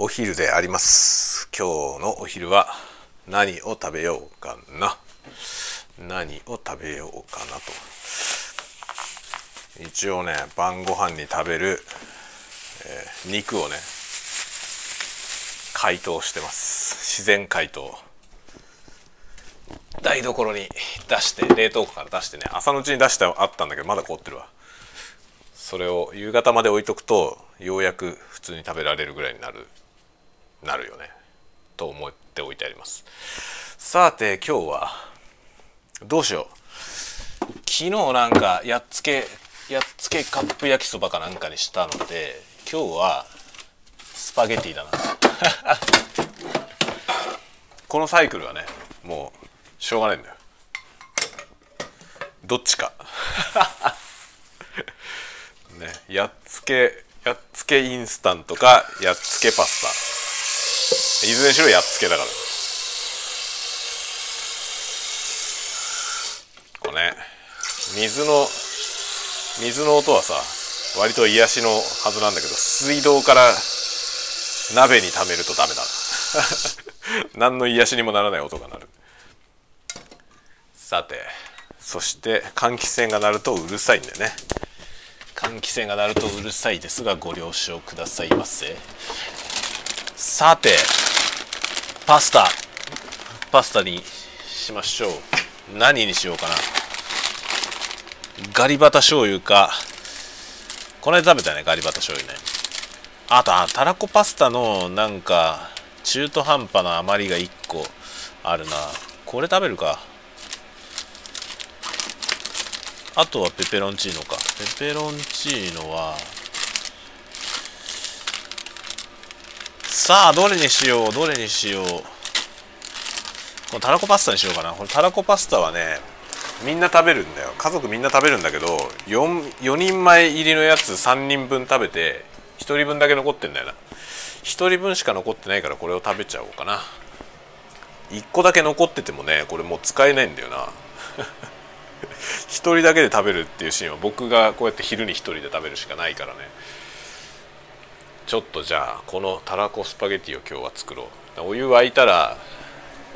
お昼であります。今日のお昼は何を食べようかな何を食べようかなと。一応ね晩ご飯に食べる、えー、肉をね解凍してます。自然解凍。台所に出して冷凍庫から出してね朝のうちに出してあったんだけどまだ凍ってるわ。それを夕方まで置いとくとようやく普通に食べられるぐらいになる。なるよね。と思っておいてあります。さて今日はどうしよう。昨日なんかやっつけやっつけカップ焼きそばかなんかにしたので今日はスパゲティだな。このサイクルはねもうしょうがないんだよ。どっちか。ねやっつけやっつけインスタントかやっつけパスタ。いずれにしろやっつけだから。これね水の水の音はさ割と癒しのはずなんだけど水道から鍋に溜めるとダメだ 何の癒しにもならない音が鳴る。さてそして換気扇が鳴るとうるさいんだよね。換気扇が鳴るとうるさいですがご了承くださいませ。さてパスタ。パスタにしましょう。何にしようかな。ガリバタ醤油か。この間食べたねガリバタ醤油ね。あとあたらこパスタのなんか中途半端な余りが1個あるな。これ食べるか。あとはペペロンチーノか。ペペロンチーノはさあどれにしようどれにしよう。このたらこパスタにしようかな。このたらこパスタはねみんな食べるんだよ。家族みんな食べるんだけど 4, 4人前入りのやつ3人分食べて1人分だけ残ってんだよな。1人分しか残ってないからこれを食べちゃおうかな。1個だけ残っててもねこれもう使えないんだよな。1人だけで食べるっていうシーンは僕がこうやって昼に1人で食べるしかないからね。ちょっとじゃあこのたらこスパゲティを今日は作ろう。お湯沸いたら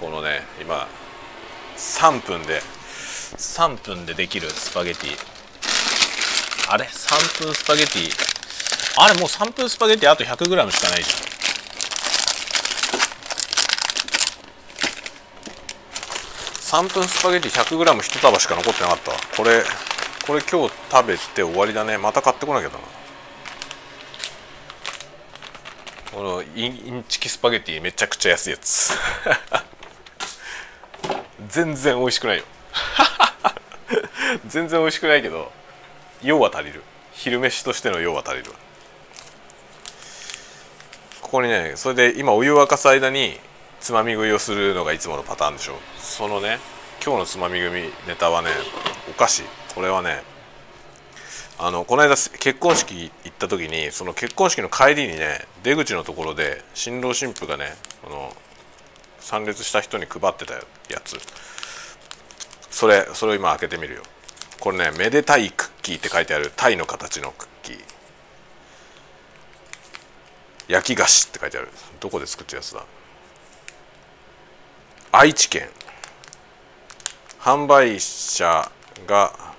このね今3分で3分でできるスパゲティ。あれ？3分スパゲティ？あれ？もう3分スパゲティあと 100g しかないじゃん。3分スパゲティ 100g1 束しか残ってなかったこれこれ今日食べて終わりだね。また買ってこなきゃだな。このインチキスパゲティめちゃくちゃ安いやつ。全然美味しくないよ。全然美味しくないけど用は足りる。昼飯としての用は足りる。ここにねそれで今お湯沸かす間につまみ食いをするのがいつものパターンでしょ。そのね今日のつまみ食いネタはねお菓子。これはねあのこの間結婚式行った時にその結婚式の帰りにね出口のところで新郎新婦がねこの参列した人に配ってたやつ。それそれを今開けてみるよ。これね「めでたいクッキー」って書いてあるタイの形のクッキー。焼き菓子って書いてある。どこで作ったやつだ？愛知県。販売者が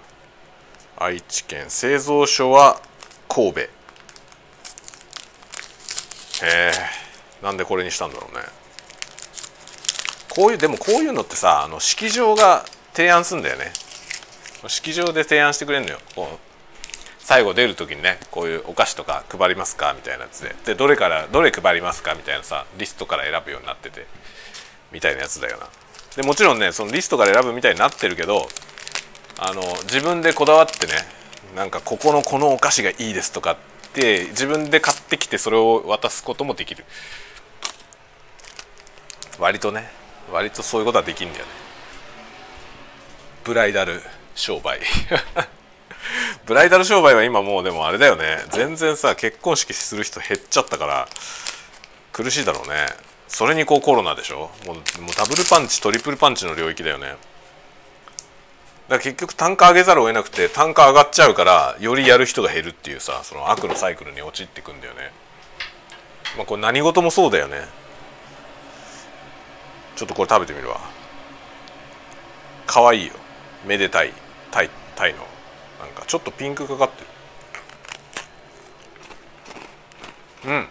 愛知県製造所は神戸。へえ。なんでこれにしたんだろうね。こういうでもこういうのってさあの式場が提案すんだよね。式場で提案してくれるのよ。こう最後出る時にねこういうお菓子とか配りますかみたいなやつで。でどれからどれ配りますかみたいなさリストから選ぶようになってて。みたいなやつだよな。でもちろんねそのリストから選ぶみたいになってるけどあの自分でこだわってねなんかここのこのお菓子がいいですとかって自分で買ってきてそれを渡すこともできる。割とね割とそういうことはできるんだよね。ブライダル商売。ブライダル商売は今もうでもあれだよね。全然さ結婚式する人減っちゃったから苦しいだろうね。それにこうコロナでしょ。もうもうダブルパンチトリプルパンチの領域だよね。だ結局単価上げざるを得なくて単価上がっちゃうからよりやる人が減るっていうさその悪のサイクルに陥っていくんだよね。まあこれ何事もそうだよね。ちょっとこれ食べてみるわ。可愛いよ。めでたい。タイタイの。なんかちょっとピンクかかってる。うん。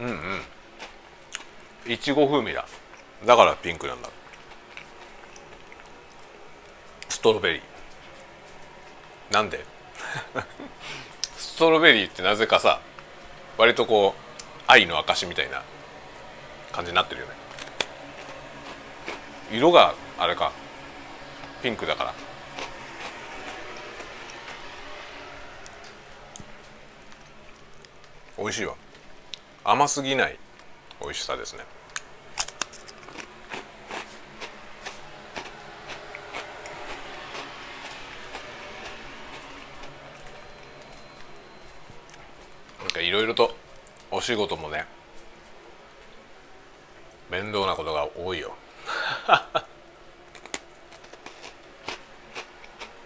うんうん。いちご風味だ。だからピンクなんだ。ストロベリー。なんで？ストロベリーってなぜかさ割とこう愛の証みたいな感じになってるよね。色があれかピンクだから。美味しいわ。甘すぎない美味しさですね。かいろいろとお仕事もね面倒なことが多いよ。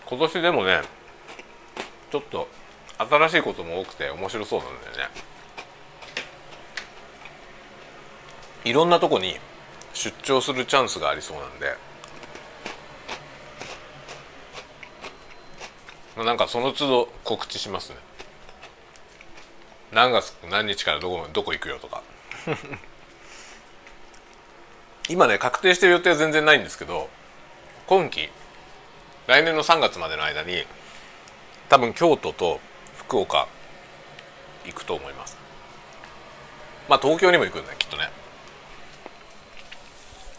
今年でもねちょっと新しいことも多くて面白そうなんだよね。いろんなとこに出張するチャンスがありそうなんで。なんかその都度告知しますね。何月何日からどこどこ行くよとか。今ね確定してる予定は全然ないんですけど今期来年の3月までの間に多分京都と福岡行くと思います。まあ東京にも行くんだきっとね。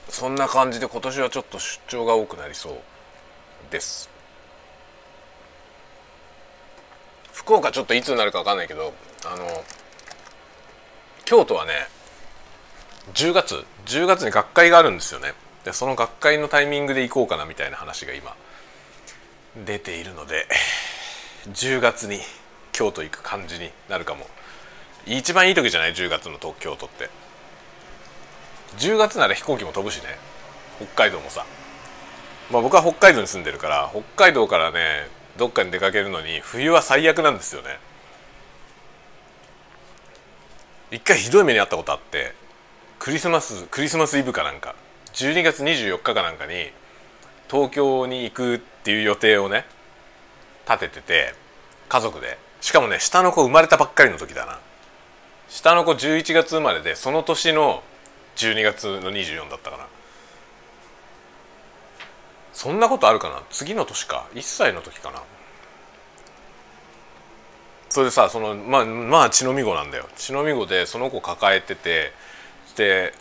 そんな感じで今年はちょっと出張が多くなりそうです。福岡ちょっといつになるか分かんないけどあの京都はね10月10月に学会があるんですよね。でその学会のタイミングで行こうかなみたいな話が今出ているので10月に京都行く感じになるかも。一番いい時じゃない？10月の東京都って。10月なら飛行機も飛ぶしね。北海道もさ。まあ僕は北海道に住んでるから北海道からねどっかに出かけるのに冬は最悪なんですよね。一回ひどい目にあったことあってクリスマスクリスマスイブかなんか12月24日かなんかに東京に行くっていう予定をね立ててて家族で。しかもね下の子生まれたばっかりの時だな。下の子11月生まれでその年の12月の24だったかな。そんなことあるかな？次の年か。1歳の時かな。それでさそのまあまあ血のみ子なんだよ。血のみ子でその子抱えててで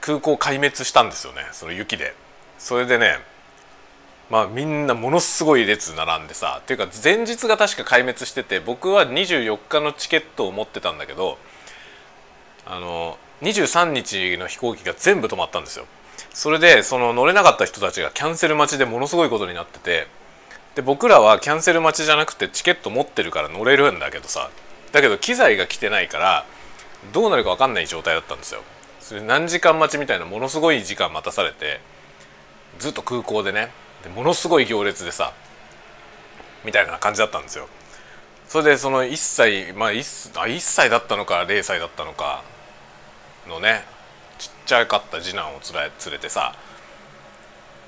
空港壊滅したんですよね。その雪で。それでねまあみんなものすごい列並んでさっていうか前日が確か壊滅してて僕は24日のチケットを持ってたんだけどあの23日の飛行機が全部止まったんですよ。それでその乗れなかった人たちがキャンセル待ちでものすごいことになっててで僕らはキャンセル待ちじゃなくてチケット持ってるから乗れるんだけどさだけど機材が来てないからどうなるか分かんない状態だったんですよ。それ何時間待ちみたいなものすごい時間待たされてずっと空港でねでものすごい行列でさみたいな感じだったんですよ。それでその1歳まあ 1, あ1歳だったのか0歳だったのかのねちっちゃかった次男を連れてさ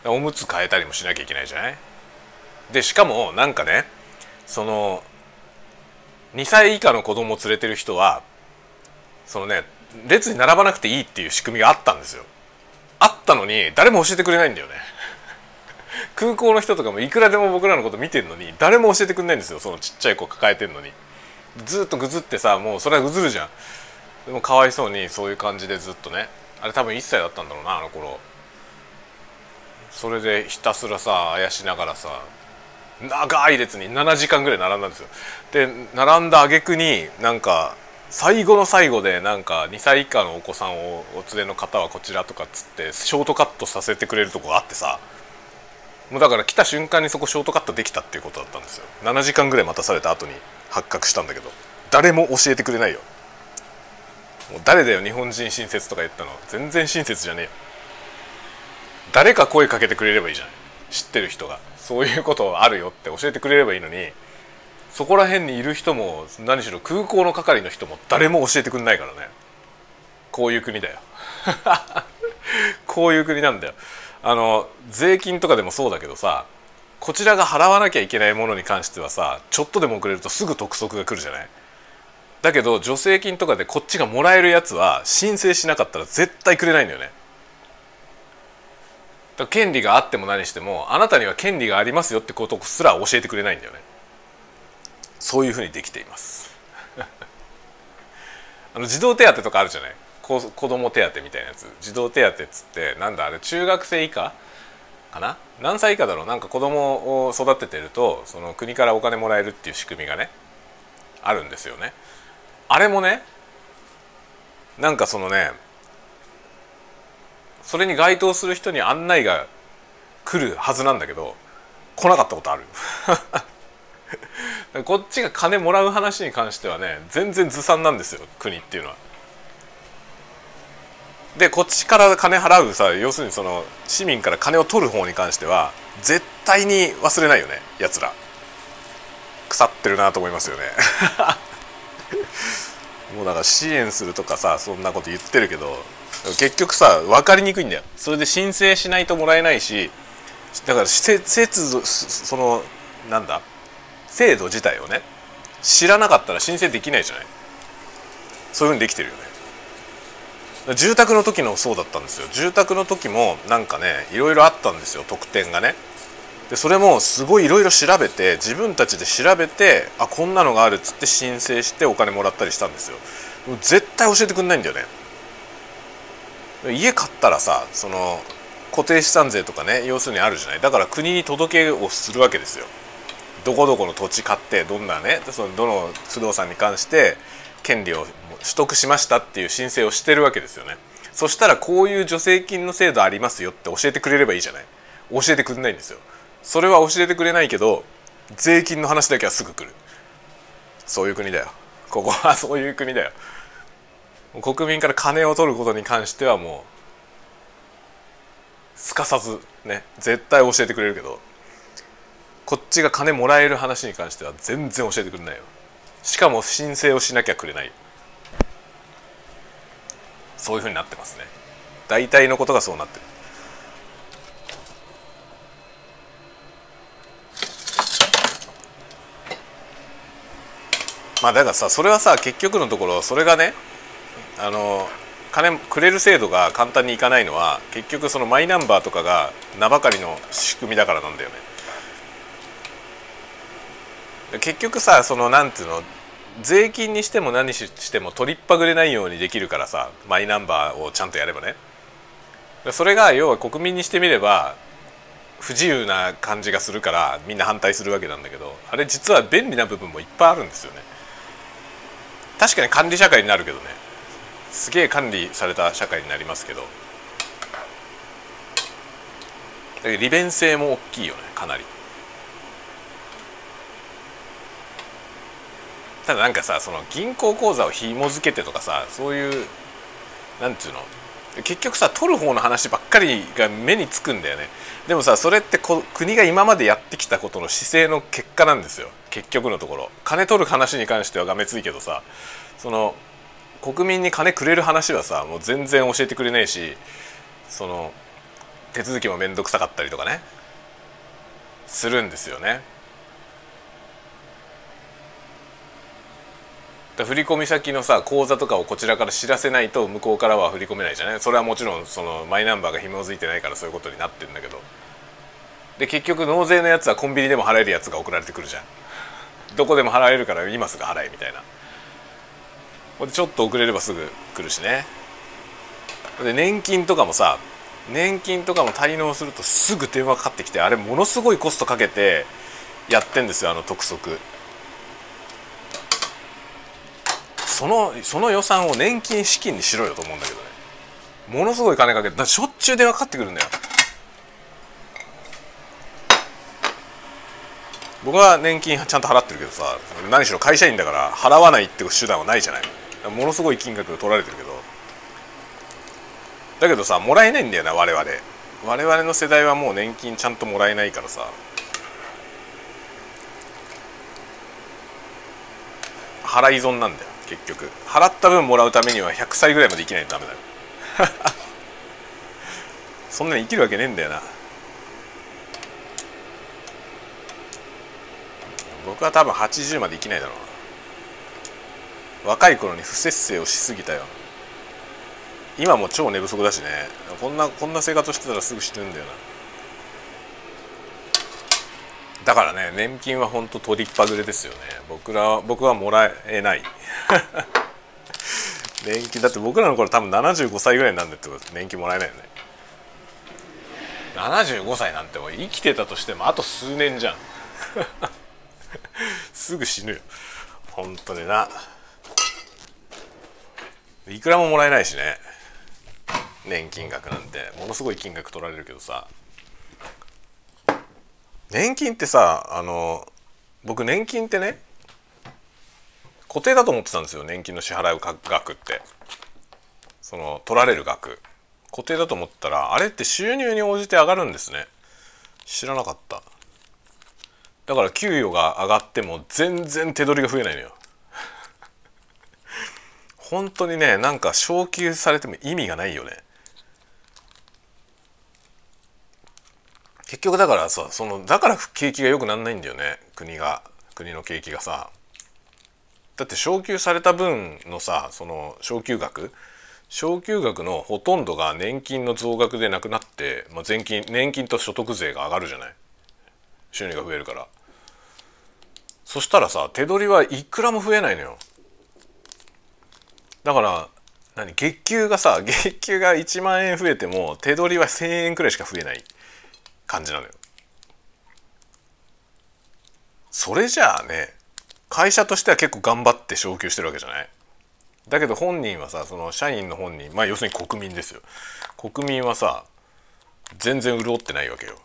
おむつ変えたりもしなきゃいけないじゃない？でしかもなんかねその2歳以下の子供を連れてる人はそのね列に並ばなくていいっていう仕組みがあったんですよ。あったのに誰も教えてくれないんだよね。空港の人とかもいくらでも僕らのこと見てるのに誰も教えてくれないんですよそのちっちゃい子抱えてるのに。ずっとぐずってさもうそれはぐずるじゃん。でもかわいそうにそういう感じでずっとね。あれ多分1歳だったんだろうなあの頃。それでひたすらさあやしながらさ長い列に7時間ぐらい並んだんですよ。で並んだ挙句になんか最後の最後でなんか2歳以下のお子さんをお連れの方はこちらとかっつってショートカットさせてくれるとこがあってさ。もうだから来た瞬間にそこショートカットできたっていうことだったんですよ。7時間ぐらい待たされた後に発覚したんだけど誰も教えてくれないよ。もう誰だよ日本人親切とか言ったの。全然親切じゃねえよ。誰か声かけてくれればいいじゃない知ってる人が。そういうことあるよって教えてくれればいいのにそこら辺にいる人も何しろ空港の係の人も誰も教えてくんないからね。こういう国だよ。こういう国なんだよ。あの税金とかでもそうだけどさこちらが払わなきゃいけないものに関してはさちょっとでも遅れるとすぐ督促が来るじゃない。だけど助成金とかでこっちがもらえるやつは申請しなかったら絶対くれないんだよね。だ権利があっても何してもあなたには権利がありますよってことすら教えてくれないんだよね。そういうふうにできています。あの児童手当とかあるじゃない？子供手当みたいなやつ。児童手当っつってなんだあれ中学生以下かな？何歳以下だろう？なんか子供を育ててるとその国からお金もらえるっていう仕組みがねあるんですよね。あれもねなんかそのねそれに該当する人に案内が来るはずなんだけど来なかったことある こっちが金もらう話に関してはね全然ずさんなんですよ国っていうのは。でこっちから金払うさ要するにその市民から金を取る方に関しては絶対に忘れないよねやつら。腐ってるなと思いますよね。もうだから支援するとかさそんなこと言ってるけど結局さ分かりにくいんだよ。それで申請しないともらえないしだから施設そのなんだ制度自体をね知らなかったら申請できないじゃない。そういうふうにできてるよね。住宅の時のそうだったんですよ。住宅の時もなんかねいろいろあったんですよ。特典がね。でそれもすごいいろいろ調べて自分たちで調べてあこんなのがあるっつって申請してお金もらったりしたんですよ。絶対教えてくんないんだよね。家買ったらさその固定資産税とかね要するにあるじゃない。だから国に届けをするわけですよ。どこどこの土地買ってどんなねそのどの不動産に関して権利を取得しましたっていう申請をしてるわけですよね。そしたらこういう助成金の制度ありますよって教えてくれればいいじゃない。教えてくれないんですよ。それは教えてくれないけど税金の話だけはすぐ来る。そういう国だよ。ここはそういう国だよ。国民から金を取ることに関してはもうすかさずね絶対教えてくれるけどこっちが金もらえる話に関しては全然教えてくれないよ。しかも申請をしなきゃくれない。そういうふうになってますね。大体のことがそうなってる。まあだからさそれはさ結局のところそれがねあの金くれる制度が簡単にいかないのは結局そのマイナンバーとかが名ばかりの仕組みだからなんだよね。結局さそのなんていうの税金にしても何しても取りっぱぐれないようにできるからさマイナンバーをちゃんとやればね。それが要は国民にしてみれば不自由な感じがするからみんな反対するわけなんだけどあれ実は便利な部分もいっぱいあるんですよね。確かに管理社会になるけどね。すげえ管理された社会になりますけど。利便性も大きいよねかなり。ただなんかさその銀行口座を紐付けてとかさそういうなんていうの？結局さ取る方の話ばっかりが目につくんだよね。でもさそれってこ国が今までやってきたことの姿勢の結果なんですよ。結局のところ。金取る話に関してはがめついけどさその国民に金くれる話はさもう全然教えてくれないしその手続きも面倒くさかったりとかねするんですよね。振込先のさ口座とかをこちらから知らせないと向こうからは振り込めないじゃない？それはもちろんそのマイナンバーが紐づいてないからそういうことになってるんだけど。で結局納税のやつはコンビニでも払えるやつが送られてくるじゃん。どこでも払えるから今すぐ払えみたいな。でちょっと遅れればすぐ来るしね。で年金とかもさ年金とかも滞納するとすぐ電話かかってきてあれものすごいコストかけてやってんですよあの督促。そのその予算を年金資金にしろよと思うんだけどね。ものすごい金かけてしょっちゅう電話かかってくるんだよ。僕は年金ちゃんと払ってるけどさ何しろ会社員だから払わないって手段はないじゃない。ものすごい金額取られてるけど。だけどさもらえないんだよな我々。我々の世代はもう年金ちゃんともらえないからさ。払い損なんだよ結局。払った分もらうためには100歳ぐらいまで生きないとダメだよ。そんなに生きるわけねえんだよな。僕は多分80まで生きないだろうな。若い頃に不節制をしすぎたよ。今も超寝不足だしね。こんなこんな生活してたらすぐ死ぬんだよな。だからね年金は本当取りっぱぐれですよね。僕ら僕はもらえない。年金だって僕らの頃多分75歳ぐらいになるんでってこと年金もらえないよね。75歳なんて生きてたとしてもあと数年じゃん。すぐ死ぬよ。本当にな。いくらももらえないしね。年金額なんて。ものすごい金額取られるけどさ。年金ってさあの僕年金ってね固定だと思ってたんですよ。年金の支払う額って。その取られる額。固定だと思ったらあれって収入に応じて上がるんですね。知らなかった。だから給与が上がっても全然手取りが増えないのよ。本当にねなんか昇給されても意味がないよね。結局だからさそのだから景気が良くなんないんだよね。国が国の景気がさ。だって昇給された分のさその昇給額。昇給額のほとんどが年金の増額でなくなって、まあ、税金年金と所得税が上がるじゃない。収入が増えるから。そしたらさ手取りはいくらも増えないのよ。だから何月給がさ 月給が1万円増えても手取りは1,000円くらいしか増えない。感じなのよ。それじゃあね会社としては結構頑張って昇給してるわけじゃない？だけど本人はさその社員の本人まあ要するに国民ですよ。国民はさ全然潤ってないわけよ。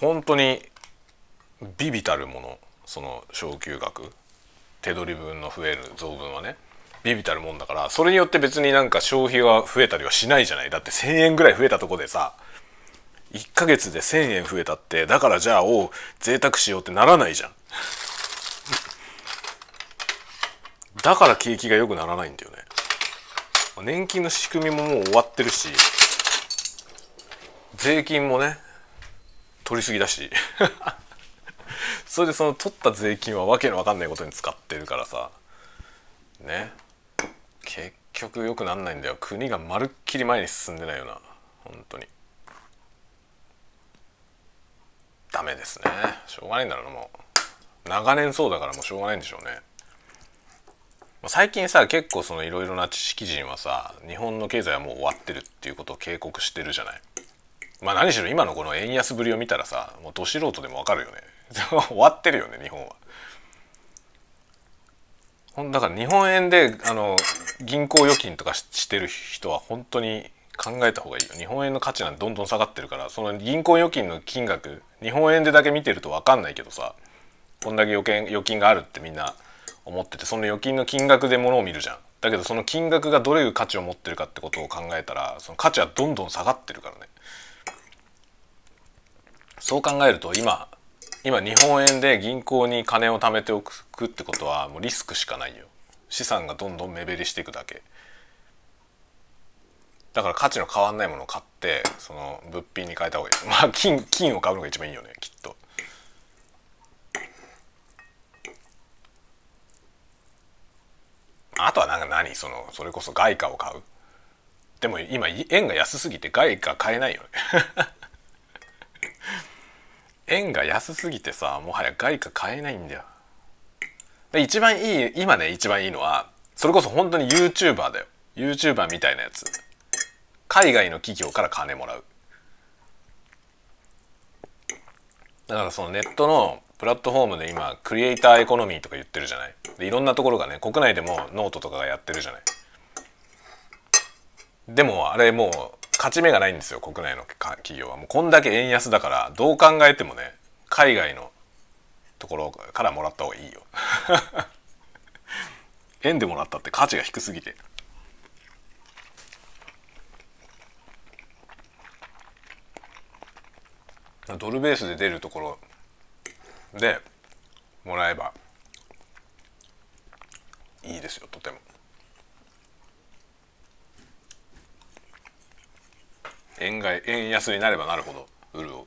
本当にビビたるものその昇給額手取り分の増える増分はねビビたるもんだからそれによって別になんか消費が増えたりはしないじゃない。だって1,000円ぐらい増えたとこでさ1ヶ月で1,000円増えたってだからじゃあおう贅沢しようってならないじゃん。だから景気が良くならないんだよね。年金の仕組みももう終わってるし税金もね取りすぎだし。それでその取った税金はわけのわかんないことに使ってるからさ。ね。結局良くなんないんだよ。国がまるっきり前に進んでないよな。本当に。ダメですね。しょうがないんだろうなもう。長年そうだからもうしょうがないんでしょうね。最近さ結構そのいろいろな知識人はさ日本の経済はもう終わってるっていうことを警告してるじゃない。まあ何しろ今のこの円安ぶりを見たらさもうど素人でもわかるよね。終わってるよね日本は。ほんだから日本円であの銀行預金とかしてる人は本当に考えた方がいいよ。日本円の価値なんてどんどん下がってるからその銀行預金の金額日本円でだけ見てると分かんないけどさこんだけ預金預金があるってみんな思っててその預金の金額でものを見るじゃん。だけどその金額がどれい価値を持ってるかってことを考えたらその価値はどんどん下がってるからね。そう考えると今今日本円で銀行に金を貯めておくってことはもうリスクしかないよ。資産がどんどん目減りしていくだけ。だから価値の変わんないものを買ってその物品に変えた方がいい。まあ金金を買うのが一番いいよねきっと。あとはなんか何？そのそれこそ外貨を買う。でも今円が安すぎて外貨買えないよね。円が安すぎてさもはや外貨買えないんだよ。で一番いい今ね一番いいのはそれこそ本当に YouTuber だよ。YouTuber みたいなやつ。海外の企業から金もらう。だからそのネットのプラットフォームで今クリエイターエコノミーとか言ってるじゃない。でいろんなところがね国内でもノートとかがやってるじゃない。でもあれもう勝ち目がないんですよ国内の企業は。もうこんだけ円安だからどう考えてもね海外のところからもらった方がいいよ。円でもらったって価値が低すぎて。ドルベースで出るところでもらえばいいですよとても。円買い円安になればなるほど潤う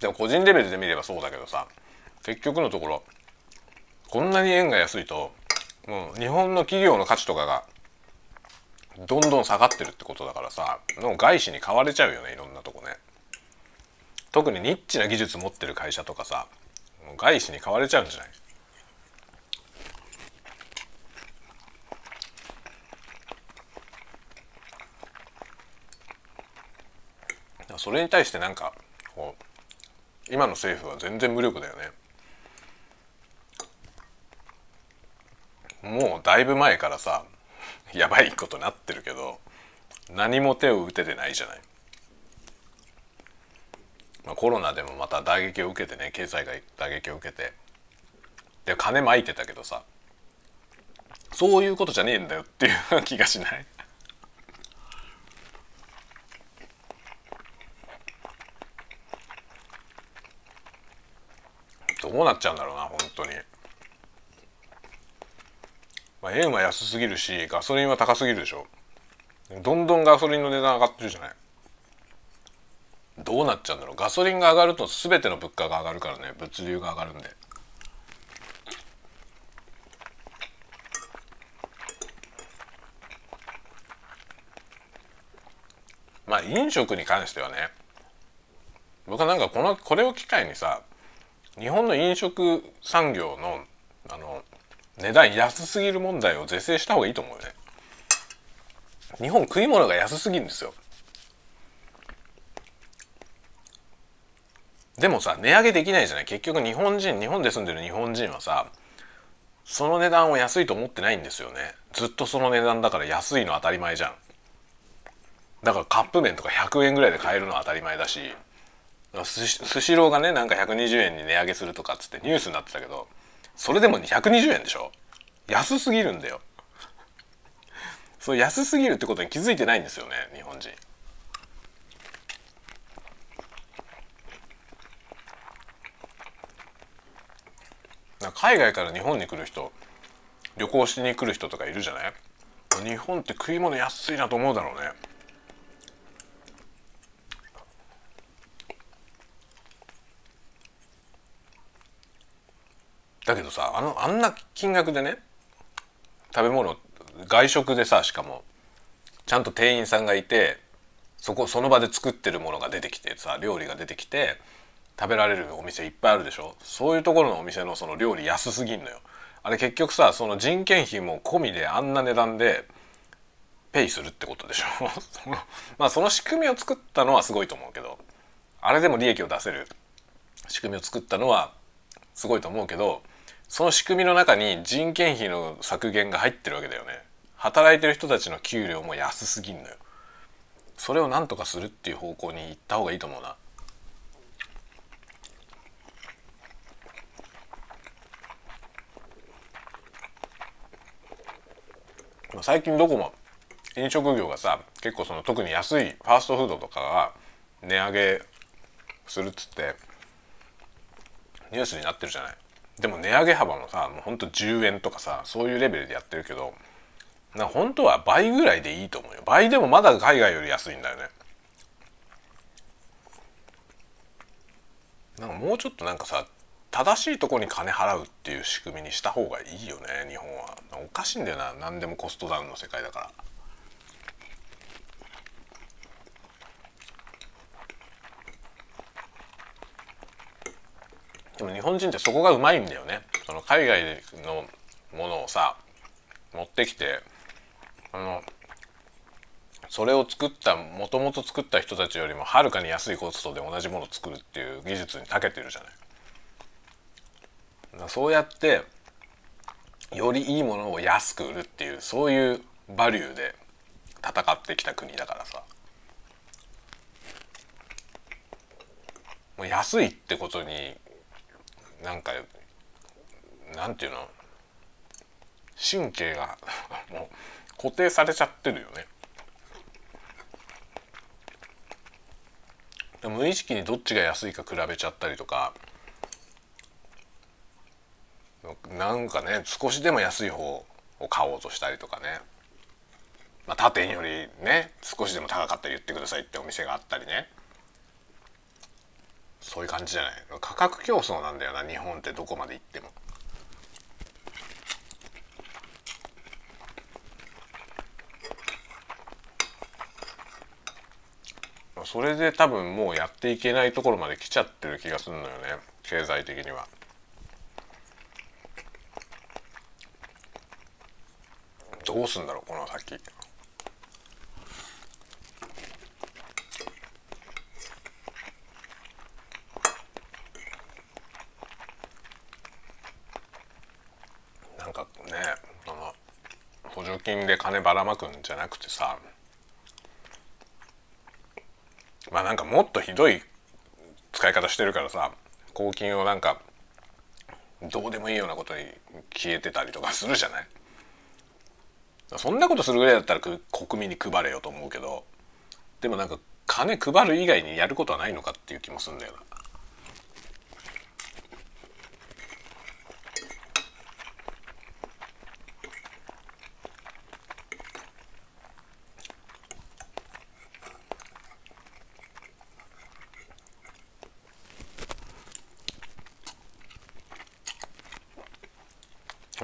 でも個人レベルで見ればそうだけどさ結局のところこんなに円が安いともう日本の企業の価値とかがどんどん下がってるってことだからさもう外資に買われちゃうよねいろんなとこね。特にニッチな技術持ってる会社とかさもう外資に買われちゃうんじゃない？それに対してなんかこう今の政府は全然無力だよね。もうだいぶ前からさやばいことなってるけど何も手を打ててないじゃない、まあ、コロナでもまた打撃を受けてね経済が打撃を受けて。で金まいてたけどさそういうことじゃねえんだよっていう気がしない？どうなっちゃうんだろうな本当に。まあ、円は安すぎるしガソリンは高すぎるでしょ。どんどんガソリンの値段上がってるじゃない。どうなっちゃうんだろう。ガソリンが上がると全ての物価が上がるからね。物流が上がるんで。まあ飲食に関してはね。僕はなんかこのこれを機会にさ日本の飲食産業のあの値段安すぎる問題を是正した方がいいと思うよね。日本食い物が安すぎるんですよ。でもさ値上げできないじゃない？結局日本人日本で住んでる日本人はさその値段を安いと思ってないんですよね。ずっとその値段だから安いの当たり前じゃん。だからカップ麺とか100円ぐらいで買えるのは当たり前だし。スシローがねなんか120円に値上げするとかっつってニュースになってたけどそれでも120円でしょ？安すぎるんだよ。そう安すぎるってことに気づいてないんですよね日本人。海外から日本に来る人旅行しに来る人とかいるじゃない？日本って食い物安いなと思うだろうね。だけどさあのあんな金額でね食べ物外食でさしかもちゃんと店員さんがいてそこその場で作ってるものが出てきてさ料理が出てきて食べられるお店いっぱいあるでしょ？そういうところのお店のその料理安すぎんのよ。あれ結局さその人件費も込みであんな値段でペイするってことでしょ？まあその仕組みを作ったのはすごいと思うけどあれでも利益を出せる仕組みを作ったのはすごいと思うけどその仕組みの中に人件費の削減が入ってるわけだよね。働いてる人たちの給料も安すぎんのよ。それを何とかするっていう方向に行った方がいいと思うな。最近どこも飲食業がさ結構その特に安いファーストフードとかが値上げするっつってニュースになってるじゃない。でも値上げ幅もさもうほんと10円とかさそういうレベルでやってるけどな本当は倍ぐらいでいいと思うよ。倍でもまだ海外より安いんだよね。なんかもうちょっとなんかさ正しいとこに金払うっていう仕組みにした方がいいよね日本は。おかしいんだよな何でもコストダウンの世界だから。でも日本人ってそこがうまいんだよねその海外のものをさ持ってきてあのそれを作ったもともと作った人たちよりもはるかに安いコストで同じものを作るっていう技術に長けてるじゃない。そうやってよりいいものを安く売るっていうそういうバリューで戦ってきた国だからさもう安いってことになんかなんていうの？神経が もう固定されちゃってるよね。無意識にどっちが安いか比べちゃったりとかなんかね少しでも安い方を買おうとしたりとかね、まあ、他店よりね少しでも高かったら言ってくださいってお店があったりね。そういう感じじゃない？価格競争なんだよな日本ってどこまで行っても。それで多分もうやっていけないところまで来ちゃってる気がするのよね経済的には。どうすんだろうこの先。なんかねあの補助金で金ばらまくんじゃなくてさまあなんかもっとひどい使い方してるからさ公金をなんかどうでもいいようなことに消えてたりとかするじゃない？そんなことするぐらいだったら国民に配れよと思うけどでもなんか金配る以外にやることはないのかっていう気もするんだよな。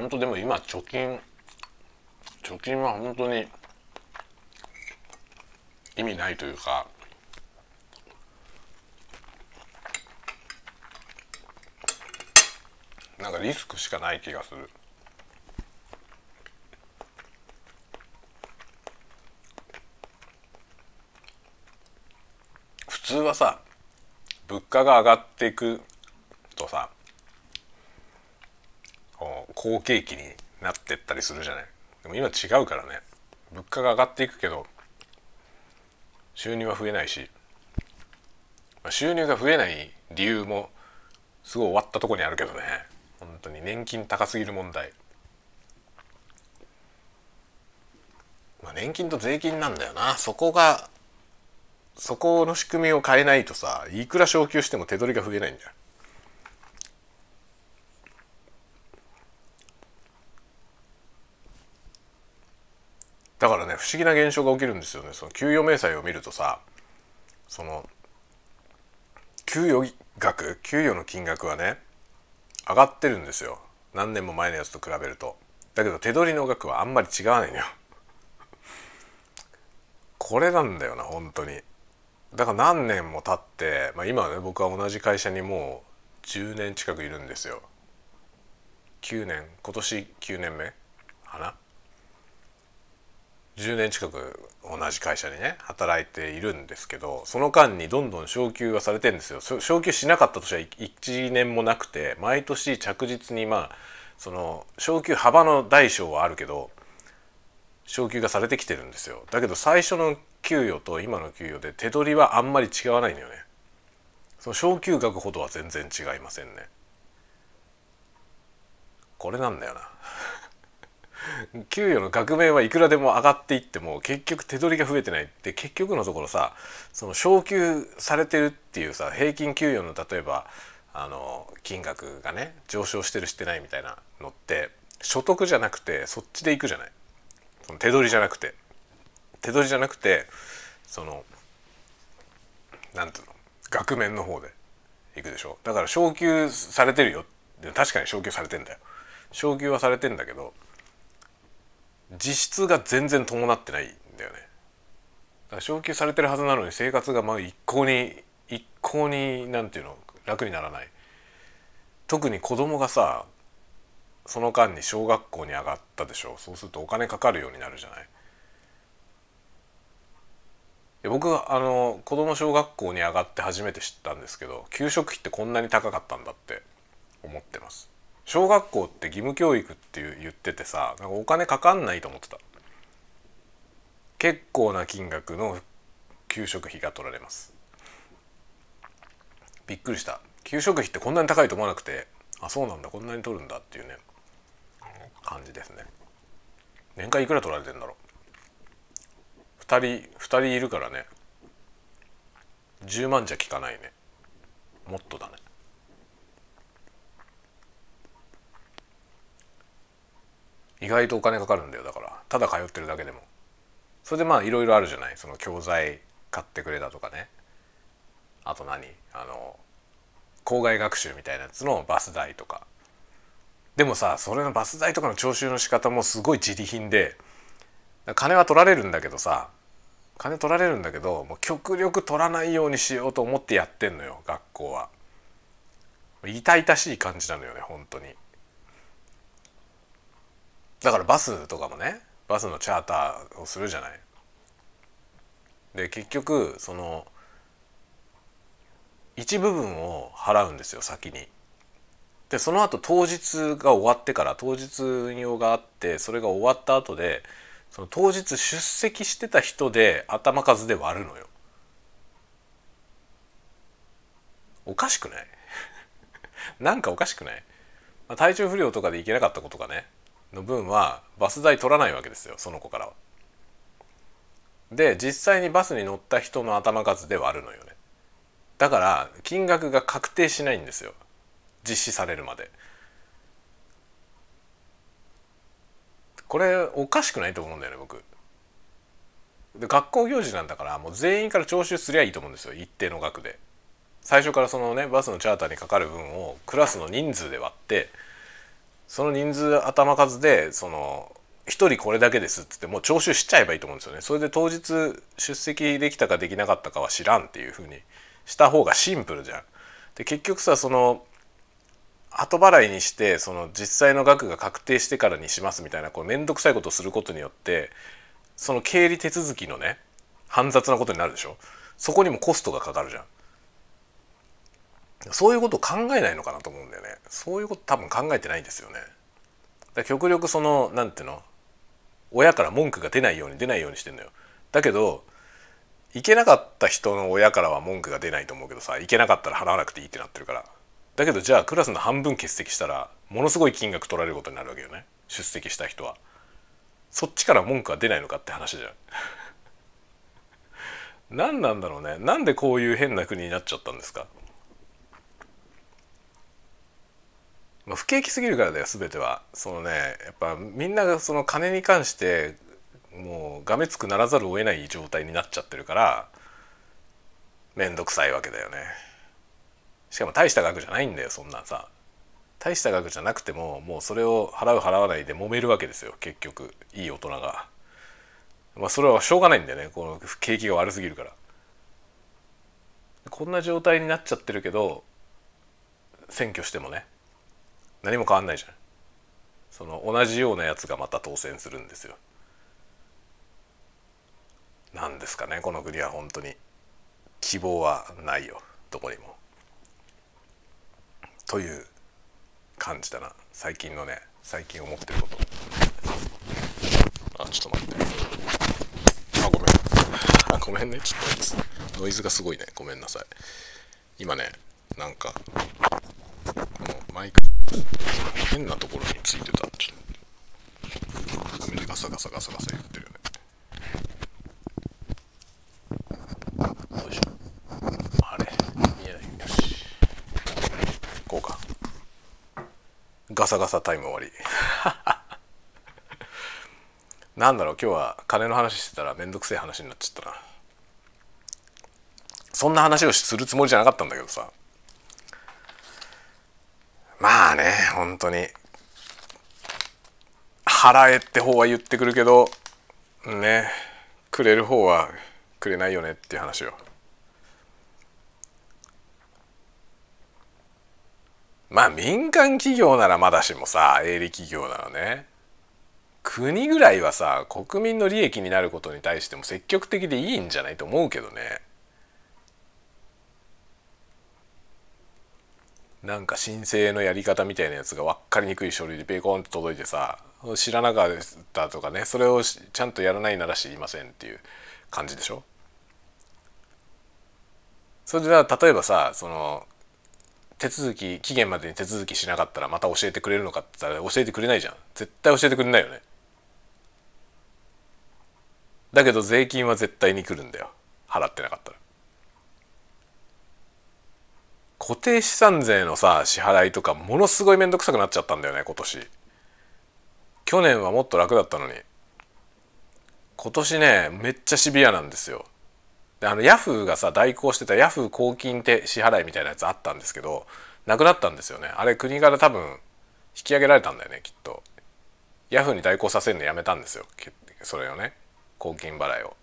本当でも今貯金貯金は本当に意味ないというかなんかリスクしかない気がする。普通はさ物価が上がっていくとさ好景気になってったりするじゃない。でも今違うからね。物価が上がっていくけど収入は増えないし、まあ、収入が増えない理由もすごい終わったとこにあるけどね。本当に年金高すぎる問題。まあ年金と税金なんだよな。そこがそこの仕組みを変えないとさいくら昇給しても手取りが増えないんだよだからね不思議な現象が起きるんですよね。その給与明細を見るとさその給与額給与の金額はね上がってるんですよ。何年も前のやつと比べると。だけど手取りの額はあんまり違わないのよ。これなんだよな本当に。だから何年も経って、まあ、今はね僕は同じ会社にもう10年近くいるんですよ。9年今年9年目かな？10年近く同じ会社にね働いているんですけどその間にどんどん昇給はされてんですよ。昇給しなかった年は1年もなくて毎年着実にまあその昇給幅の大小はあるけど昇給がされてきてるんですよ。だけど最初の給与と今の給与で手取りはあんまり違わないのよね。その昇給額ほどは全然違いませんね。これなんだよな。給与の額面はいくらでも上がっていっても結局手取りが増えてないって結局のところさその昇給されてるっていうさ平均給与の例えばあの金額がね上昇してるしてないみたいなのって所得じゃなくてそっちでいくじゃない。その手取りじゃなくて。手取りじゃなくてそのなんていうの額面の方で。いくでしょ。だから昇給されてるよ。確かに昇給されてんだよ。昇給はされてんだけど実質が全然伴ってないんだよね。だから昇給されてるはずなのに生活がまあ一向に一向になんていうの楽にならない。特に子供がさその間に小学校に上がったでしょうそうするとお金かかるようになるじゃない。僕はあの子供小学校に上がって初めて知ったんですけど給食費ってこんなに高かったんだって思ってます。小学校って義務教育っていう言っててさなんかお金かかんないと思ってた。結構な金額の給食費が取られます。びっくりした。給食費ってこんなに高いと思わなくてあそうなんだ。こんなに取るんだっていうね感じですね。年間いくら取られてんだろう。2人2人いるからね。10万じゃ効かないね。もっとだね。意外とお金かかるんだよだから。ただ通ってるだけでも。それでまあいろいろあるじゃない？その教材買ってくれたとかね。あと何？あの校外学習みたいなやつのバス代とか。でもさそれのバス代とかの徴収の仕方もすごい自利品で金は取られるんだけどさ金取られるんだけどもう極力取らないようにしようと思ってやってんのよ学校は。痛々しい感じなのよね本当に。だからバスとかもねバスのチャーターをするじゃないで結局その一部分を払うんですよ先に。でその後当日が終わってから当日運用があってそれが終わった後でその当日出席してた人で頭数で割るのよ。おかしくない？なんかおかしくない、まあ、体調不良とかで行けなかったことがねの分はバス代取らないわけですよその子からは。で実際にバスに乗った人の頭数で割るのよね。だから金額が確定しないんですよ実施されるまでこれおかしくないと思うんだよね僕で学校行事なんだからもう全員から徴収すりゃいいと思うんですよ一定の額で最初からそのねバスのチャーターにかかる分をクラスの人数で割ってその人数頭数でその1人これだけですっつってもう徴収しちゃえばいいと思うんですよねそれで当日出席できたかできなかったかは知らんっていうふうにした方がシンプルじゃん。で結局さその後払いにしてその実際の額が確定してからにしますみたいなこう面倒くさいことをすることによってその経理手続きのね煩雑なことになるでしょそこにもコストがかかるじゃん。そういうことを考えないのかなと思うんだよね。そういうこと多分考えてないんですよね。だ極力その何ていうの？親から文句が出ないように出ないようにしてんのよ。だけど行けなかった人の親からは文句が出ないと思うけどさ行けなかったら払わなくていいってなってるから。だけどじゃあクラスの半分欠席したらものすごい金額取られることになるわけよね。出席した人は。そっちから文句は出ないのかって話じゃん。何なんだろうね。なんでこういう変な国になっちゃったんですか？まあ、不景気すぎるからだよ全ては。そのねやっぱみんながその金に関してもうがめつくならざるを得ない状態になっちゃってるから面倒くさいわけだよね。しかも大した額じゃないんだよそんなさ。大した額じゃなくてももうそれを払う払わないで揉めるわけですよ結局。いい大人が。まあそれはしょうがないんだよねこの景気が悪すぎるから。こんな状態になっちゃってるけど選挙してもね。何も変わんないじゃん。その同じようなやつがまた当選するんですよ。何ですかねこの国は本当に。希望はないよ。どこにも。という感じだな。最近のね最近思ってること。あちょっと待って。あごめん。あごめんね。ちょっとノイズがすごいね。ごめんなさい。今ねなんかマイク。変なところについてた。ちょっと。ごめんねガサガサガサガサ言ってるよね。あれ。こうか。ガサガサタイム終わり。なんだろう今日は金の話してたらめんどくせえ話になっちゃったな。そんな話をするつもりじゃなかったんだけどさ。まあね本当に。払えって方は言ってくるけどねくれる方はくれないよねっていう話よ。まあ民間企業ならまだしもさ営利企業ならね国ぐらいはさ国民の利益になることに対しても積極的でいいんじゃないと思うけどね。なんか申請のやり方みたいなやつが分かりにくい書類でペコンと届いてさ知らなかったとかねそれをちゃんとやらないなら知りませんっていう感じでしょ？それでは例えばさその手続き期限までに手続きしなかったらまた教えてくれるのかって言ったら教えてくれないじゃん。絶対教えてくれないよね。だけど税金は絶対に来るんだよ。払ってなかったら。固定資産税のさ支払いとかものすごい面倒くさくなっちゃったんだよね今年。去年はもっと楽だったのに。今年ねめっちゃシビアなんですよ。であのヤフーがさ代行してたヤフー公金手支払いみたいなやつあったんですけどなくなったんですよね。あれ国から多分引き上げられたんだよねきっと。ヤフーに代行させるのやめたんですよそれをね公金払いを。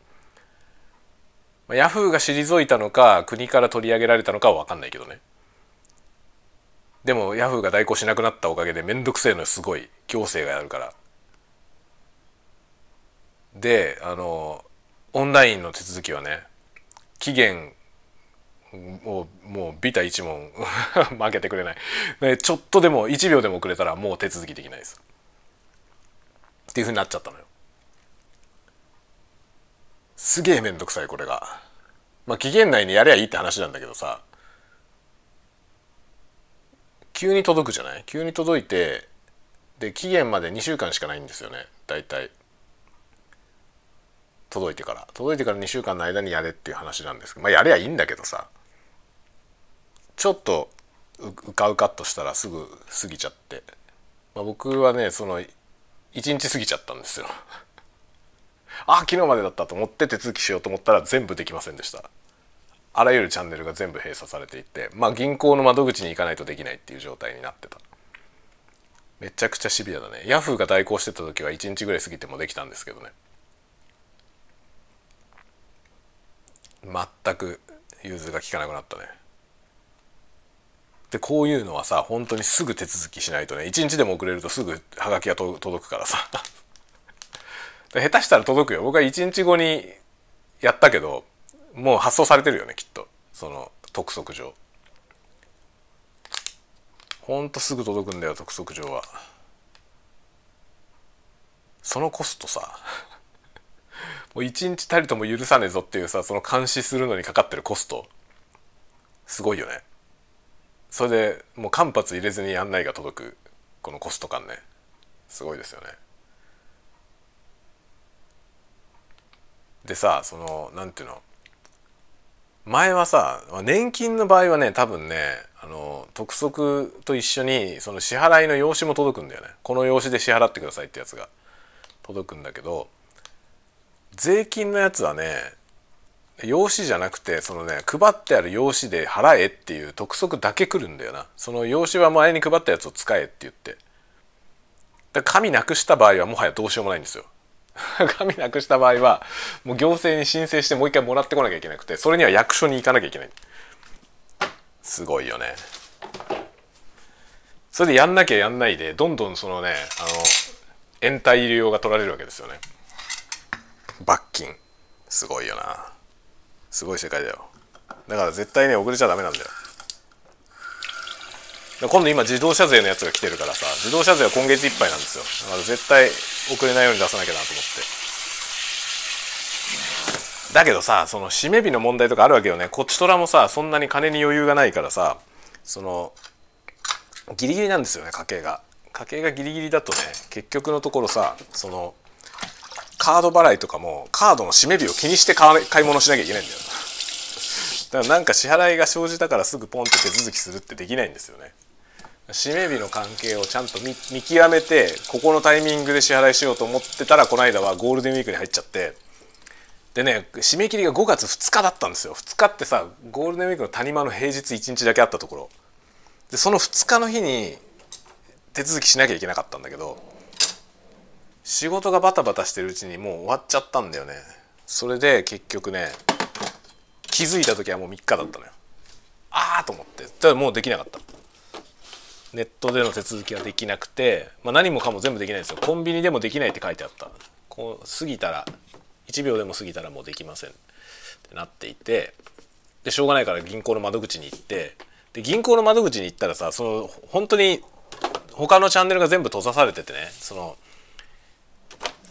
ヤフーが退いたのか国から取り上げられたのかは分かんないけどね。でもヤフーが代行しなくなったおかげで面倒くせえのすごい行政がやるから。であのオンラインの手続きはね期限をもうビタ一問 負けてくれない。でちょっとでも1秒でも遅れたらもう手続きできないです。っていうふうになっちゃったのよ。すげえ面倒くさいこれが。まあ期限内にやりゃいいって話なんだけどさ。急に届くじゃない？急に届いてで期限まで2週間しかないんですよね。大体。届いてから。届いてから2週間の間にやれっていう話なんですけどまあやればいいんだけどさ。ちょっとうかうかっとしたらすぐ過ぎちゃって、まあ、僕はねその1日過ぎちゃったんですよ。あ昨日までだったと思って手続きしようと思ったら全部できませんでした。あらゆるチャンネルが全部閉鎖されていてまあ銀行の窓口に行かないとできないっていう状態になってた。めちゃくちゃシビアだね。ヤフーが代行してた時は1日ぐらい過ぎてもできたんですけどね。全く融通が利かなくなったね。でこういうのはさ本当にすぐ手続きしないとね1日でも遅れるとすぐハガキが届くからさ。下手したら届くよ。僕は1日後にやったけどもう発送されてるよねきっと。その督促状ほんとすぐ届くんだよ督促状は。そのコストさ。もう一日たりとも許さねえぞっていうさその監視するのにかかってるコスト。すごいよね。それでもう間髪入れずに案内が届くこのコスト感ね。すごいですよね。でさそのなんていうの？前はさ年金の場合はね多分ねあの督促と一緒にその支払いの用紙も届くんだよね。この用紙で支払ってくださいってやつが。届くんだけど税金のやつはね用紙じゃなくてそのね配ってある用紙で払えっていう督促だけ来るんだよな。その用紙は前に配ったやつを使えって言って。だ紙なくした場合はもはやどうしようもないんですよ。紙なくした場合はもう行政に申請してもう一回もらってこなきゃいけなくてそれには役所に行かなきゃいけない。すごいよね。それでやんなきゃやんないでどんどんそのねあの延滞利用が取られるわけですよね。罰金。すごいよな。すごい世界だよ。だから絶対ね遅れちゃダメなんだよ。今度今自動車税のやつが来てるからさ自動車税は今月いっぱいなんですよ。だから絶対遅れないように出さなきゃなと思って。だけどさその締め日の問題とかあるわけよね。こっちとらもさそんなに金に余裕がないからさそのギリギリなんですよね家計が。家計がギリギリだとね結局のところさそのカード払いとかもカードの締め日を気にして買い物しなきゃいけないんだよ。だからなんか支払いが生じたからすぐポンって手続きするってできないんですよね。締め日の関係をちゃんと見極めてここのタイミングで支払いしようと思ってたらこの間はゴールデンウィークに入っちゃって。でね締め切りが5月2日だったんですよ。2日ってさゴールデンウィークの谷間の平日1日だけあったところ。でその2日の日に手続きしなきゃいけなかったんだけど仕事がバタバタしてるうちにもう終わっちゃったんだよね。それで結局ね気づいた時はもう3日だったのよ。ああと思って。ただもうできなかった。ネットでの手続きはできなくて、まあ、何もかも全部できないんですよ。コンビニでもできないって書いてあった。こう過ぎたら1秒でも過ぎたらもうできません。ってなっていてでしょうがないから銀行の窓口に行ってで銀行の窓口に行ったらさその本当に他のチャンネルが全部閉ざされててねその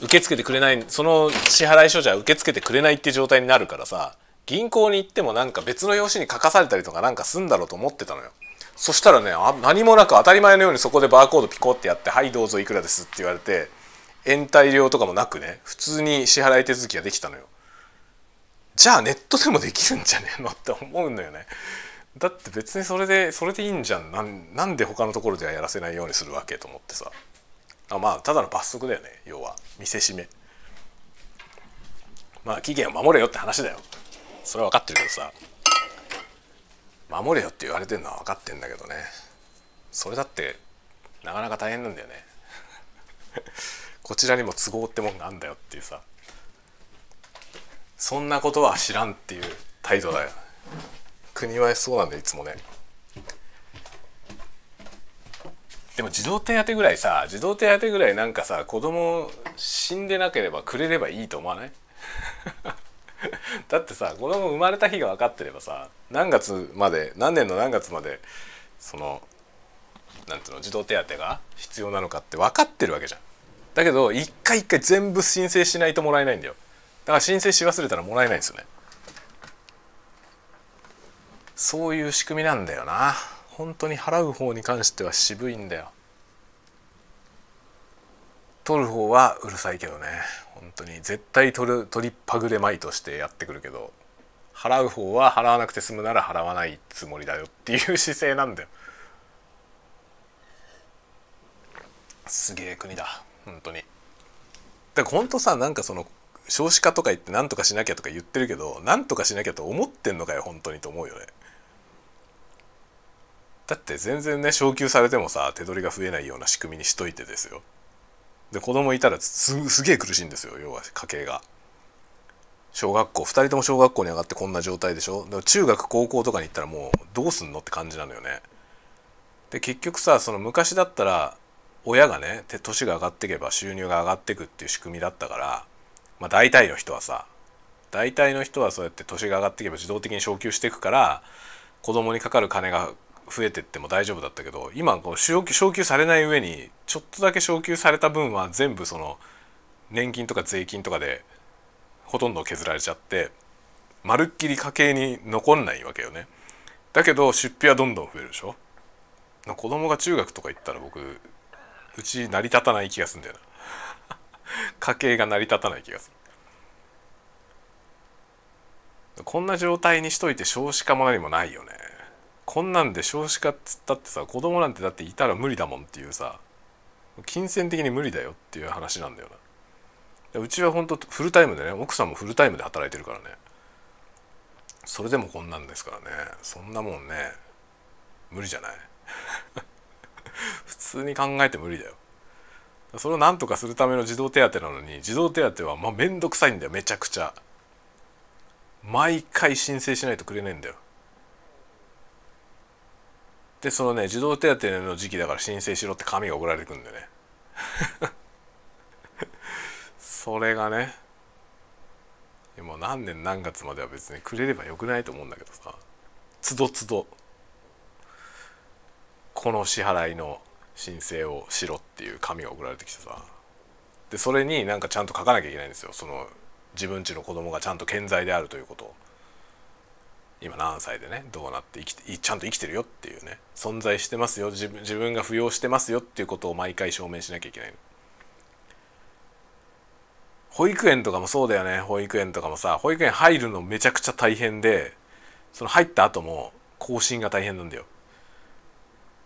受け付けてくれないその支払い書じゃ受け付けてくれないって状態になるからさ銀行に行ってもなんか別の用紙に書かされたりとかなんかすんだろうと思ってたのよ。そしたらねあ何もなく当たり前のようにそこでバーコードピコってやって「はいどうぞいくらです」って言われて延滞料とかもなくね普通に支払い手続きができたのよ。じゃあネットでもできるんじゃねえのって思うのよね。だって別にそれでそれでいいんじゃん。なんなんで他のところではやらせないようにするわけと思ってさ。あまあただの罰則だよね。要は見せしめ。まあ期限を守れよって話だよ。それは分かってるけどさ。守れよって言われてるのは分かってんだけどね。それだってなかなか大変なんだよね。こちらにも都合ってもんがあんだよっていうさ。そんなことは知らんっていう態度だよ。国はそうなんだいつもね。でも児童手当ぐらいさ児童手当ぐらいなんかさ子供死んでなければくれればいいと思わない？だってさ子供生まれた日が分かってればさ何月まで何年の何月までそのなんていうの児童手当が必要なのかって分かってるわけじゃん。だけど一回一回全部申請しないともらえないんだよ。だから申請し忘れたらもらえないんですよね。そういう仕組みなんだよな。本当に払う方に関しては渋いんだよ。取る方はうるさいけどね。本当に。絶対取る取りっぱぐれまいとしてやってくるけど。払う方は払わなくて済むなら払わないつもりだよっていう姿勢なんだよ。すげえ国だ。本当に。だから本当さなんかその少子化とか言って何とかしなきゃとか言ってるけど何とかしなきゃと思ってんのかよ本当にと思うよね。だって全然ね昇給されてもさ手取りが増えないような仕組みにしといてですよ。で子供いたらすすげえ苦しいんですよ要は家計が。小学校2人とも小学校に上がってこんな状態でしょ？だから中学高校とかに行ったらもうどうすんのって感じなのよね。で結局さその昔だったら親がね年が上がっていけば収入が上がっていくっていう仕組みだったから、まあ、大体の人はさ大体の人はそうやって年が上がっていけば自動的に昇給していくから子供にかかる金が増えてっても大丈夫だったけど今こう昇給されない上にちょっとだけ昇給された分は全部その年金とか税金とかでほとんど削られちゃってまるっきり家計に残んないわけよね。だけど出費はどんどん増えるでしょ。子供が中学とか行ったら僕うち成り立たない気がするんだよな 家計が成り立たない気がするこんな状態にしといて少子化も何もないよねこんなんで少子化っつったってさ子供なんてだっていたら無理だもんっていうさ金銭的に無理だよっていう話なんだよな。うちは本当フルタイムでね奥さんもフルタイムで働いてるからね。それでもこんなんですからね。そんなもんね無理じゃない。普通に考えて無理だよ。それを何とかするための児童手当なのに児童手当はまあ面倒くさいんだよめちゃくちゃ。毎回申請しないとくれないんだよ。でそのね児童手当の時期だから申請しろって紙が送られてくるんだよね。それがねもう何年何月までは別にくれればよくないと思うんだけどさ。つどつどこの支払いの申請をしろっていう紙が送られてきてさ。でそれになんかちゃんと書かなきゃいけないんですよ。その自分ちの子供がちゃんと健在であるということを。今何歳でねどうなって生きてちゃんと生きてるよっていうね。存在してますよ。自分自分が扶養してますよっていうことを毎回証明しなきゃいけない保育園とかもそうだよね。保育園とかもさ保育園入るのめちゃくちゃ大変でその入った後も更新が大変なんだよ。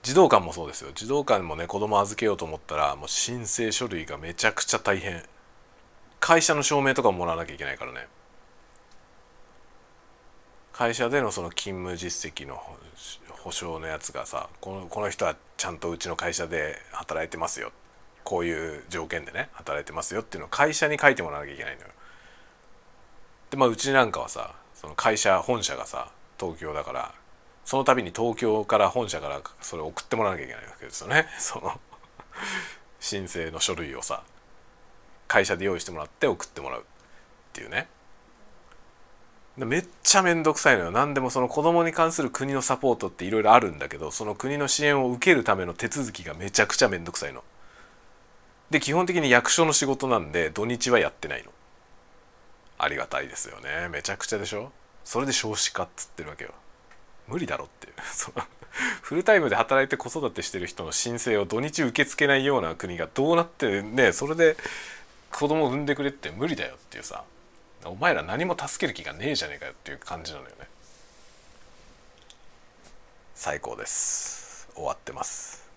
児童館もそうですよ。児童館もね子供預けようと思ったらもう申請書類がめちゃくちゃ大変。会社の証明とかももらわなきゃいけないからね。会社でのその勤務実績の保証のやつがさこのこの人はちゃんとうちの会社で働いてますよ。こういう条件でね働いてますよっていうのを会社に書いてもらわなきゃいけないのよ。でまあうちなんかはさその会社本社がさ東京だからその度に東京から本社からそれを送ってもらわなきゃいけないわけですよね。その申請の書類をさ会社で用意してもらって送ってもらうっていうね。めっちゃめんどくさいのよ何でもその子供に関する国のサポートっていろいろあるんだけどその国の支援を受けるための手続きがめちゃくちゃめんどくさいの。で基本的に役所の仕事なんで土日はやってないの。ありがたいですよねめちゃくちゃでしょ？それで少子化っつってるわけよ。無理だろっていう フルタイムで働いて子育てしてる人の申請を土日受け付けないような国がどうなってねそれで子供を産んでくれって無理だよっていうさお前ら何も助ける気がねえじゃねえかよっていう感じなのよね。最高です。終わってます。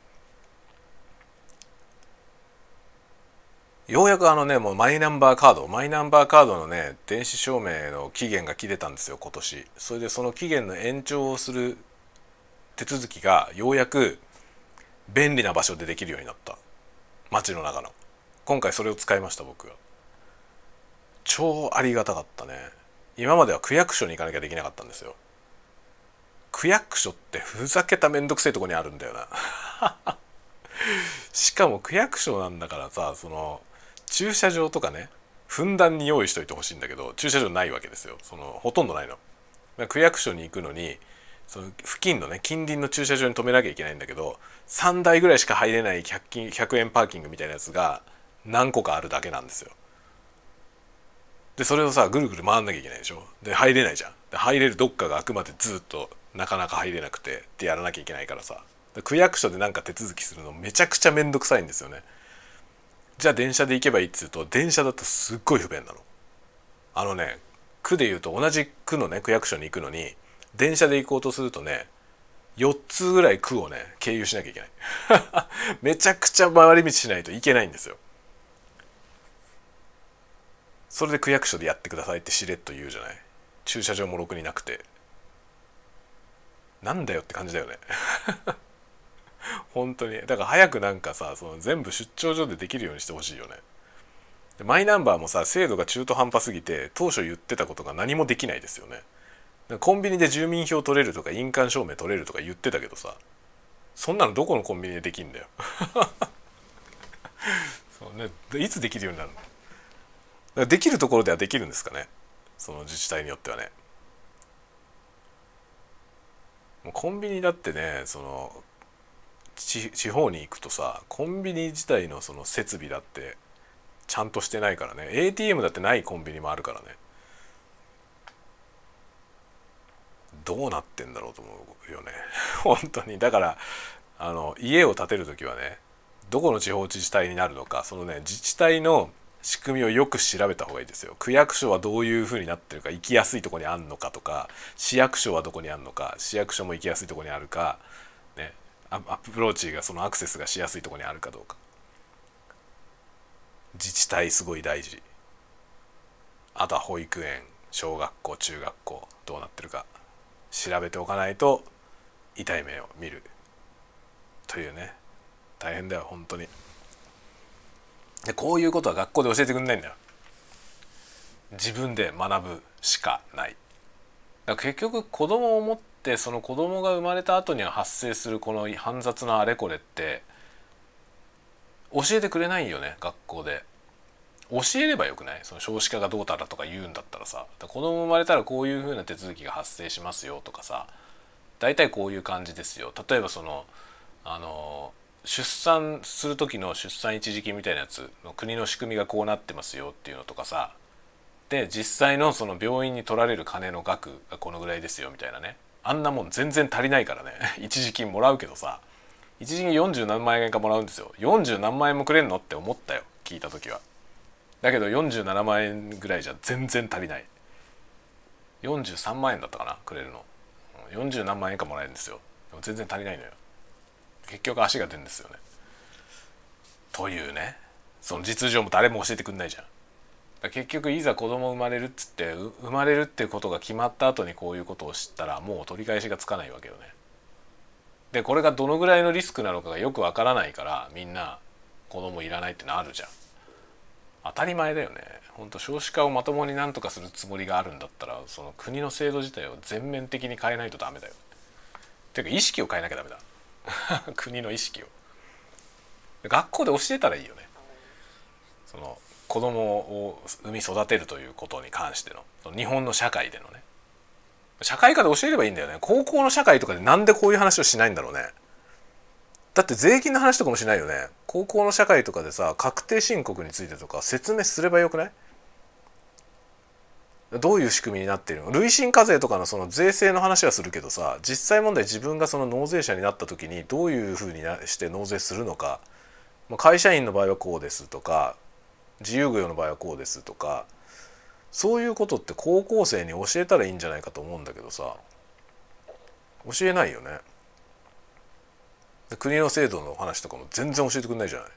ようやくあのねもうマイナンバーカードマイナンバーカードのね電子証明の期限が切れたんですよ今年。それでその期限の延長をする手続きがようやく便利な場所でできるようになった。街の中の。今回それを使いました僕は。超ありがたかったね。今までは区役所に行かなきゃできなかったんですよ。区役所ってふざけためんどくせえとこにあるんだよな。しかも区役所なんだからさその駐車場とかねふんだんに用意しといてほしいんだけど駐車場ないわけですよ。そのほとんどないの。区役所に行くのにその付近のね近隣の駐車場に止めなきゃいけないんだけど3台ぐらいしか入れない 100, 均100円パーキングみたいなやつが何個かあるだけなんですよ。でそれをさぐるぐる回んなきゃいけないでしょ？で入れないじゃん。で入れるどっかがあくまでずっとなかなか入れなくてってやらなきゃいけないからさ。区役所でなんか手続きするのめちゃくちゃめんどくさいんですよね。じゃあ電車で行けばいいっつうと電車だとすっごい不便なの。あのね区でいうと同じ区のね区役所に行くのに電車で行こうとするとね4つぐらい区をね経由しなきゃいけない。めちゃくちゃ回り道しないといけないんですよ。それで区役所でやってくださいってしれっと言うじゃない？駐車場もろくになくて。なんだよって感じだよね。本当に。だから早くなんかさその全部出張所でできるようにしてほしいよね。マイナンバーもさ精度が中途半端すぎて当初言ってたことが何もできないですよね。コンビニで住民票取れるとか印鑑証明取れるとか言ってたけどさそんなのどこのコンビニでできんだよ。そうね。いつできるようになるの？できるところではできるんですかね。その自治体によってはね。コンビニだってねその地方に行くとさコンビニ自体のその設備だってちゃんとしてないからね。ATM だってないコンビニもあるからね。どうなってんだろうと思うよね。本当に。だからあの家を建てる時はねどこの地方自治体になるのかそのね自治体の仕組みをよく調べた方がいいですよ。区役所はどういうふうになってるか行きやすいとこにあんのかとか市役所はどこにあんのか市役所も行きやすいとこにあるかねアプローチがそのアクセスがしやすいとこにあるかどうか。自治体すごい大事。あとは保育園小学校中学校どうなってるか。調べておかないと痛い目を見る。というね。大変だよ本当に。でこういうことは学校で教えてくんないんだよ。自分で学ぶしかない。だから結局子供を持ってその子供が生まれた後には発生するこの煩雑なあれこれって教えてくれないよね学校で。教えればよくない？その少子化がどうたらとか言うんだったらさ。子供生まれたらこういうふうな手続きが発生しますよとかさ。大体こういう感じですよ。例えばそのあの出産する時の出産一時金みたいなやつの国の仕組みがこうなってますよっていうのとかさ。で実際のその病院に取られる金の額がこのぐらいですよみたいなね。あんなもん全然足りないからね。一時金もらうけどさ。一時金40何万円かもらうんですよ。40何万円もくれんのって思ったよ聞いた時は。だけど47万円ぐらいじゃ全然足りない。43万円だったかなくれるの。40何万円かもらえるんですよ。でも全然足りないのよ。結局足が出るんですよね。というね。その実情も誰も教えてくんないじゃん。結局いざ子供生まれるっつって生まれるってことが決まった後にこういうことを知ったらもう取り返しがつかないわけよね。でこれがどのぐらいのリスクなのかがよくわからないからみんな子供いらないってのあるじゃん。当たり前だよね。本当少子化をまともになんとかするつもりがあるんだったらその国の制度自体を全面的に変えないとダメだよていうか意識を変えなきゃダメだ。国の意識を。学校で教えたらいいよね。その子供を産み育てるということに関しての。日本の社会でのね。社会科で教えればいいんだよね。高校の社会とかでなんでこういう話をしないんだろうね。だって税金の話とかもしないよね。高校の社会とかでさ確定申告についてとか説明すればよくない？どういう仕組みになってるの？累進課税とかのその税制の話はするけどさ実際問題自分がその納税者になった時にどういうふうにして納税するのか。会社員の場合はこうですとか自由業の場合はこうですとかそういうことって高校生に教えたらいいんじゃないかと思うんだけどさ教えないよね。国の制度の話とかも全然教えてくんないじゃない？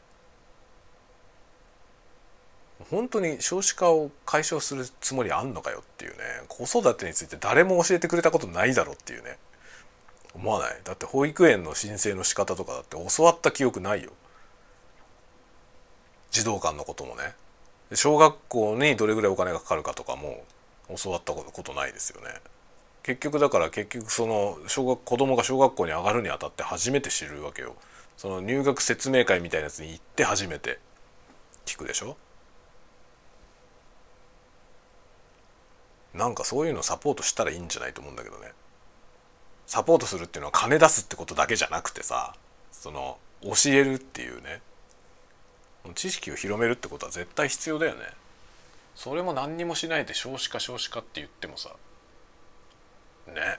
本当に少子化を解消するつもりあんのかよっていうね子育てについて誰も教えてくれたことないだろうっていうね思わない？だって保育園の申請の仕方とかだって教わった記憶ないよ。児童館のこともね。小学校にどれぐらいお金がかかるかとかも教わったことないですよね。結局だから結局その小学子供が小学校に上がるにあたって初めて知るわけよ。その入学説明会みたいなやつに行って初めて聞くでしょ？なんかそういうのサポートしたらいいんじゃないと思うんだけどね。サポートするっていうのは金出すってことだけじゃなくてさその教えるっていうね。知識を広めるってことは絶対必要だよね。それも何にもしないで少子化少子化って言ってもさ。ね。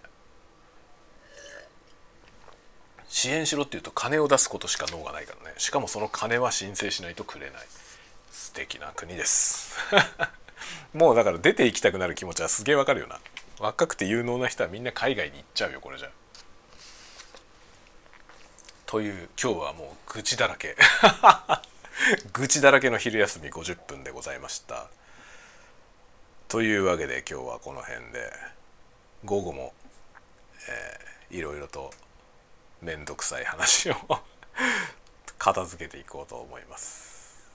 支援しろって言うと金を出すことしか脳がないからね。しかもその金は申請しないとくれない。素敵な国です。もうだから出て行きたくなる気持ちはすげえわかるよな。若くて有能な人はみんな海外に行っちゃうよこれじゃ。という今日はもう愚痴だらけ。愚痴だらけの昼休み50分でございました。というわけで今日はこの辺で午後も、えー、いろいろと面倒くさい話を 片付けていこうと思います。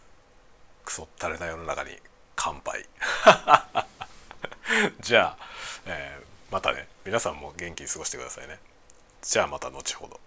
クソったれな世の中に。乾杯。じゃあ、えー、またね。皆さんも元気に過ごしてくださいね。じゃあまた後ほど。